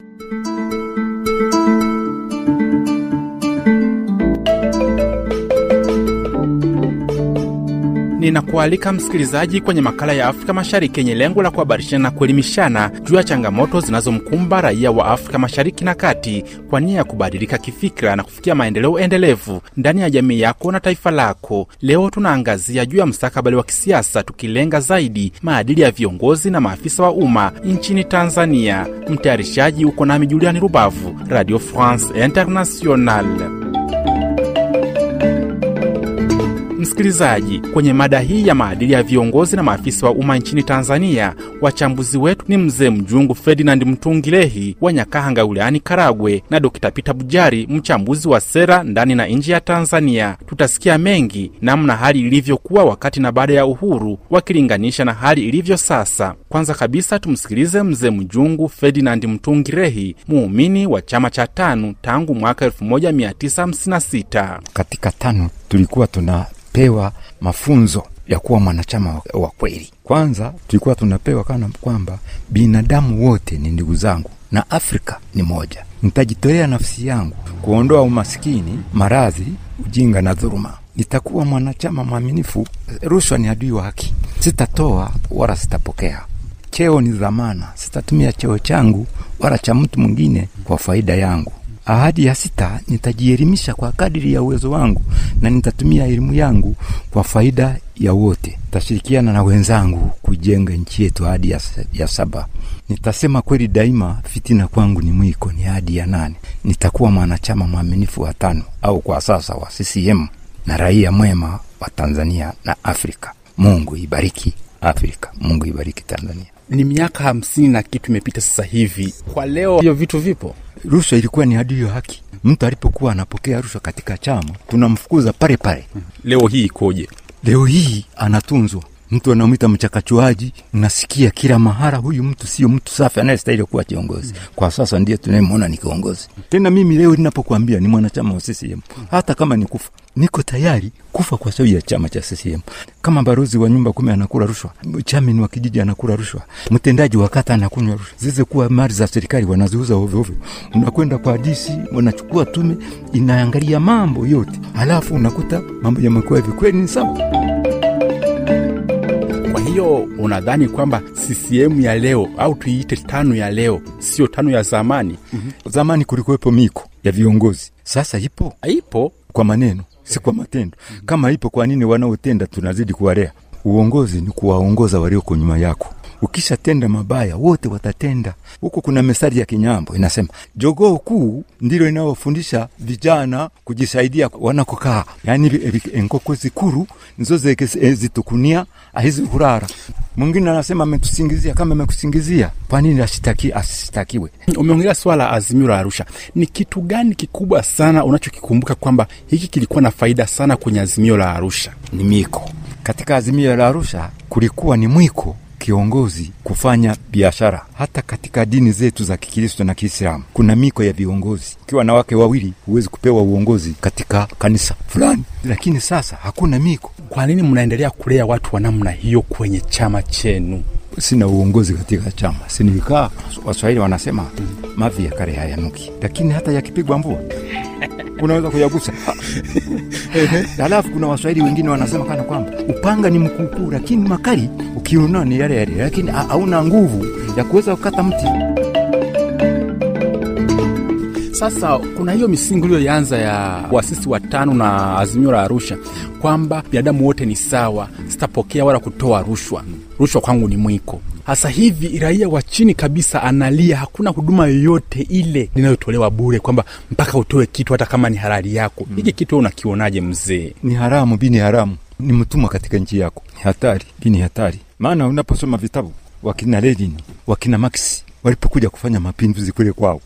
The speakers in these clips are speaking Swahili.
Thank you. Ninakualika msikilizaji kwenye makala ya Afrika Mashariki yenye lengo la kuhabarishana na kuelimishana juu ya changamoto zinazomkumba raia wa Afrika Mashariki na Kati kwa nia ya kubadilika kifikira na kufikia maendeleo endelevu ndani ya jamii yako na taifa lako. Leo tunaangazia juu ya mstakabali wa kisiasa, tukilenga zaidi maadili ya viongozi na maafisa wa umma nchini Tanzania. Mtayarishaji uko nami Juliani Rubavu, Radio France Internationale. Msikilizaji, kwenye mada hii ya maadili ya viongozi na maafisa wa umma nchini Tanzania, wachambuzi wetu ni mzee Mjungu Ferdinand Mtungilehi wa Nyakahanga wilayani Karagwe na Dokta Pita Bujari, mchambuzi wa sera ndani na nje ya Tanzania. Tutasikia mengi namna hali ilivyokuwa wakati na baada ya uhuru, wakilinganisha na hali ilivyo sasa. Kwanza kabisa tumsikilize mzee Mjungu Ferdinand Mtungilehi, muumini wa chama cha TANU tangu mwaka 1956. Katika TANU tulikuwa tuna pewa mafunzo ya kuwa mwanachama wa kweli. Kwanza tulikuwa tunapewa kana kwamba binadamu wote ni ndugu zangu na Afrika ni moja. Nitajitolea nafsi yangu kuondoa umasikini, maradhi, ujinga na dhuluma. Nitakuwa mwanachama mwaminifu. Rushwa ni adui wa haki. Sitatoa wala sitapokea. Cheo ni dhamana. Sitatumia cheo changu wala cha mtu mwingine kwa faida yangu. Ahadi ya sita, nitajielimisha kwa kadiri ya uwezo wangu na nitatumia elimu yangu kwa faida ya wote. Nitashirikiana na wenzangu kujenga nchi yetu. Ahadi ya, ya saba, nitasema kweli daima. Fitina kwangu ni mwiko. Ni ahadi ya nane, nitakuwa mwanachama mwaminifu wa tano au kwa sasa wa CCM na raia mwema wa Tanzania na Afrika. Mungu ibariki Afrika, Mungu ibariki Tanzania. Ni miaka hamsini na kitu imepita sasa hivi, kwa leo hiyo vitu vipo Rushwa ilikuwa ni adui ya haki. Mtu alipokuwa anapokea rushwa katika chama, tunamfukuza pale pale. Leo hii ikoje? Leo hii anatunzwa, mtu anamwita mchakachuaji. Nasikia kila mahara, huyu mtu sio mtu safi anayestahili kuwa kiongozi. Kwa sasa ndiye tunayemwona ni kiongozi. Tena mimi leo ninapokuambia ni mwanachama wa CCM, hata kama ni kufa niko tayari kufa kwa sababu ya chama cha CCM. Kama barozi wa nyumba kumi anakula rushwa, chairman wa kijiji anakula rushwa, mtendaji wa kata anakunywa rushwa, zize kuwa mali za serikali wanaziuza ovyo ovyo. Unakwenda kwa DC, wanachukua tume inaangalia mambo yote, halafu unakuta mambo yamekuwa hivi. Kweli ni sawa? Kwa hiyo unadhani kwamba CCM ya leo au tuiite tano ya leo sio tano ya zamani? mm-hmm. Zamani kulikuwepo miko ya viongozi, sasa ipo Ipo kwa maneno si kwa matendo. Kama ipo, kwa nini wanaotenda tunazidi kuwalea? Uongozi ni kuwaongoza walioko nyuma yako. Ukishatenda mabaya, wote watatenda. Huku kuna mesari ya Kinyambo inasema, jogoo kuu ndilo inayofundisha vijana kujisaidia wanakokaa, yaani enkoko zikuru nizo zitukunia ahizi hurara. Mwingine anasema ametusingizia. Kama amekusingizia, kwa nini ashitaki asitakiwe? Umeongelea swala la Azimio la Arusha, ni kitu gani kikubwa sana unachokikumbuka kwamba hiki kilikuwa na faida sana kwenye Azimio la Arusha? Ni miko. Katika Azimio la Arusha kulikuwa ni mwiko kiongozi kufanya biashara. Hata katika dini zetu za Kikristo na Kiislamu kuna miko ya viongozi. Ukiwa na wake wawili huwezi kupewa uongozi katika kanisa fulani, lakini sasa hakuna miko. Kwa nini mnaendelea kulea watu wa namna hiyo kwenye chama chenu? Sina uongozi katika chama, sinikaa. Waswahili wanasema mavi ya kale hayanuki, lakini hata yakipigwa mvua unaweza kuyagusa. Halafu kuna waswahili wengine wanasema kana kwamba upanga ni mkuukuu, lakini makali ukiunua ni yale yale, lakini hauna nguvu ya kuweza kukata mti. Sasa kuna hiyo misingi iliyoanza ya waasisi watano na Azimio la Arusha kwamba binadamu wote ni sawa, sitapokea wala kutoa rushwa, rushwa kwangu ni mwiko. Hasa hivi raia wa chini kabisa analia, hakuna huduma yoyote ile inayotolewa bure, kwamba mpaka utoe kitu hata kama ni halali yako. Hiki kitu unakionaje mzee? Ni haramu, bini haramu, ni mtumwa katika nchi yako. Ni hatari, bini hatari. Maana unaposoma vitabu wakina Lenin, wakina Marx walipokuja kufanya mapinduzi kule kwao,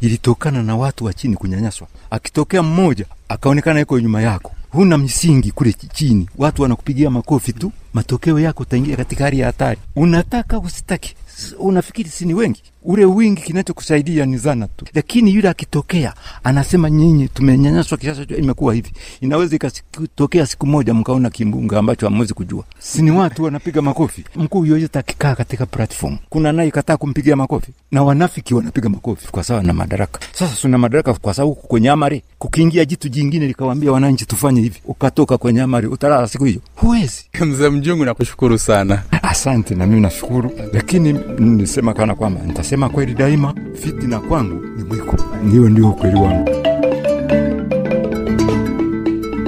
ilitokana na watu wa chini kunyanyaswa. Akitokea mmoja akaonekana yuko nyuma yako, huna msingi kule chini, watu wanakupigia makofi tu, matokeo yako utaingia katika hali ya hatari. Unataka usitaki, unafikiri si ni wengi? Ule wingi kinachokusaidia ni zana tu, lakini yule akitokea anasema nyinyi tumenyanyaswa kisasa, imekuwa hivi, inaweza ikatokea siku moja mkaona kimbunga ambacho hamwezi kujua. Si ni watu wanapiga makofi. Mkuu yoyote akikaa katika platform, kuna naye kataa kumpigia makofi, na wanafiki wanapiga makofi kwa sawa na madaraka. Sasa tuna madaraka kwa sababu kwenye amari, kukiingia jitu jingine likawambia wananchi tufanye hivi, ukatoka kwenye amari, utalala siku hiyo? Huwezi. Mzee Mjungu, nakushukuru sana. Asante, na mimi nashukuru, lakini nisema kana kwamba nitasema kweli daima. Fitina kwangu ni mwiko, Hiyo ndio ukweli wangu.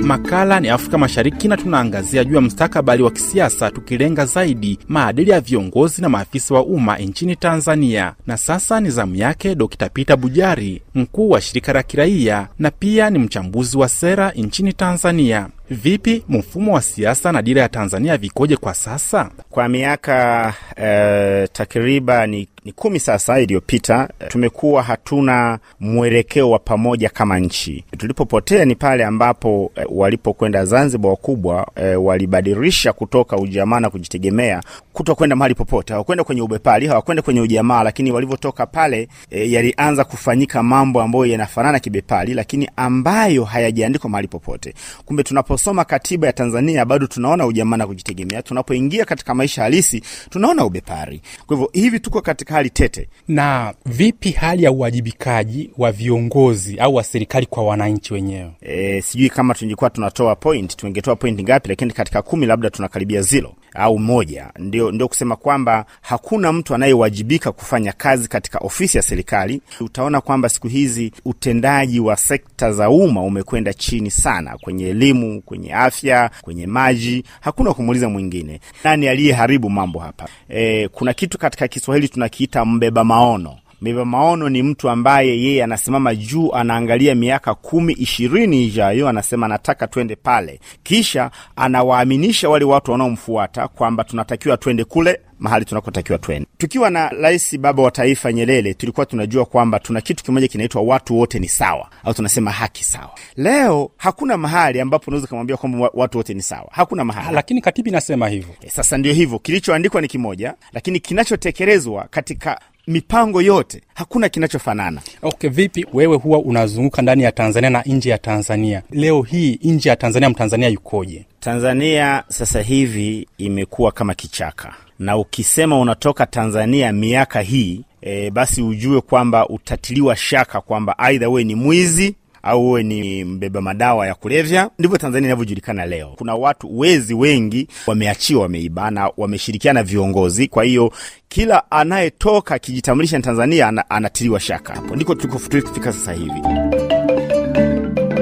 Makala ni Afrika Mashariki na tunaangazia juu ya mstakabali wa kisiasa, tukilenga zaidi maadili ya viongozi na maafisa wa umma nchini Tanzania. Na sasa ni zamu yake Dr. Peter Bujari, mkuu wa shirika la kiraia na pia ni mchambuzi wa sera nchini Tanzania. Vipi mfumo wa siasa na dira ya Tanzania vikoje kwa sasa? Kwa miaka eh, takriban ni, kumi sasa iliyopita, tumekuwa hatuna mwelekeo wa pamoja kama nchi. Tulipopotea ni pale ambapo e, walipokwenda Zanzibar wakubwa e, walibadilisha kutoka ujamaa na kujitegemea kutokwenda mahali popote, hawakwenda kwenye ubepari, hawakwenda kwenye ujamaa, lakini walivyotoka pale e, yalianza kufanyika mambo ambayo yanafanana kibepari, lakini ambayo hayajaandikwa mahali popote. Kumbe tunaposoma katiba ya Tanzania bado tunaona ujamaa na kujitegemea. Tunapoingia katika maisha halisi tunaona ubepari. Kwa hivyo hivi tuko katika hali tete. Na vipi hali ya uwajibikaji wa viongozi au wa serikali kwa wananchi wenyewe? E, sijui kama tungekuwa tunatoa point tungetoa point ngapi, lakini katika kumi labda tunakaribia zero au moja. Ndio, ndio kusema kwamba hakuna mtu anayewajibika kufanya kazi katika ofisi ya serikali. Utaona kwamba siku hizi utendaji wa sekta za umma umekwenda chini sana, kwenye elimu, kwenye afya, kwenye maji. Hakuna kumuuliza mwingine nani aliyeharibu mambo hapa. E, kuna kitu katika Kiswahili tunakiita mbeba maono. Mbeba maono ni mtu ambaye yeye anasimama juu, anaangalia miaka kumi ishirini ijayo, anasema nataka twende pale, kisha anawaaminisha wale watu wanaomfuata kwamba tunatakiwa twende kule mahali tunakotakiwa twende. Tukiwa na rais baba wa taifa Nyerere, tulikuwa tunajua kwamba tuna kitu kimoja kinaitwa watu wote ni sawa, au tunasema haki sawa. Leo hakuna mahali ambapo unaweza kumwambia kwamba watu wote ni sawa, hakuna mahali. Lakini katiba inasema hivyo. E, sasa ndio hivyo, kilichoandikwa ni kimoja, lakini kinachotekelezwa katika mipango yote hakuna kinachofanana. Okay, vipi wewe huwa unazunguka ndani ya Tanzania na nje ya Tanzania? Leo hii nje ya Tanzania, mtanzania yukoje? Tanzania sasa hivi imekuwa kama kichaka, na ukisema unatoka Tanzania miaka hii e, basi ujue kwamba utatiliwa shaka kwamba aidha wewe ni mwizi au uwe ni mbeba madawa ya kulevya. Ndivyo Tanzania inavyojulikana leo. Kuna watu wezi wengi wameachiwa, wameibana, wameshirikiana viongozi. Kwa hiyo kila anayetoka akijitambulisha Tanzania ana, anatiliwa shaka. Hapo ndiko tulikofika sasa hivi.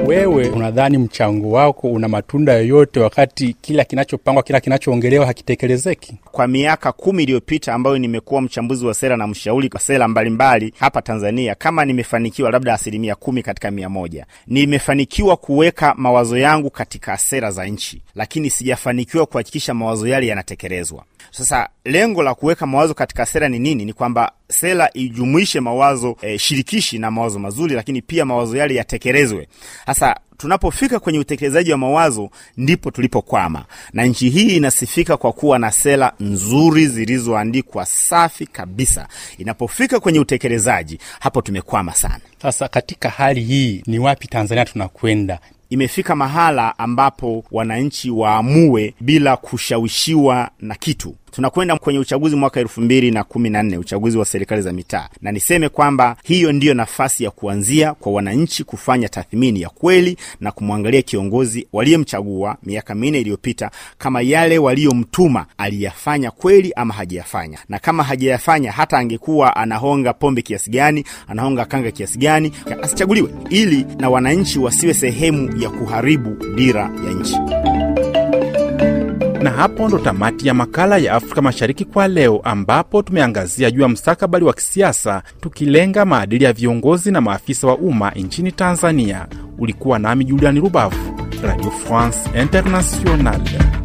Wewe unadhani mchango wako una matunda yoyote wakati kila kinachopangwa, kila kinachoongelewa hakitekelezeki? Kwa miaka kumi iliyopita ambayo nimekuwa mchambuzi wa sera na mshauri kwa sera mbalimbali hapa Tanzania, kama nimefanikiwa labda asilimia kumi katika mia moja, nimefanikiwa kuweka mawazo yangu katika sera za nchi, lakini sijafanikiwa kuhakikisha mawazo yale yanatekelezwa. Sasa lengo la kuweka mawazo katika sera ni nini? Ni kwamba sera ijumuishe mawazo e, shirikishi na mawazo mazuri, lakini pia mawazo yale yatekelezwe. Sasa tunapofika kwenye utekelezaji wa mawazo ndipo tulipokwama, na nchi hii inasifika kwa kuwa na sera nzuri zilizoandikwa safi kabisa. Inapofika kwenye utekelezaji, hapo tumekwama sana. Sasa katika hali hii, ni wapi Tanzania tunakwenda? Imefika mahala ambapo wananchi waamue bila kushawishiwa na kitu. Tunakwenda kwenye uchaguzi mwaka elfu mbili na kumi na nne, uchaguzi wa serikali za mitaa, na niseme kwamba hiyo ndiyo nafasi ya kuanzia kwa wananchi kufanya tathmini ya kweli na kumwangalia kiongozi waliyemchagua miaka minne iliyopita kama yale waliyomtuma aliyafanya kweli ama hajayafanya, na kama hajayafanya, hata angekuwa anahonga pombe kiasi gani, anahonga kanga kiasi gani, asichaguliwe, ili na wananchi wasiwe sehemu ya kuharibu dira ya nchi. Na hapo ndo tamati ya makala ya Afrika Mashariki kwa leo, ambapo tumeangazia juu ya mstakabali wa kisiasa tukilenga maadili ya viongozi na maafisa wa umma nchini Tanzania. Ulikuwa nami Juliani Rubavu, Radio France Internationale.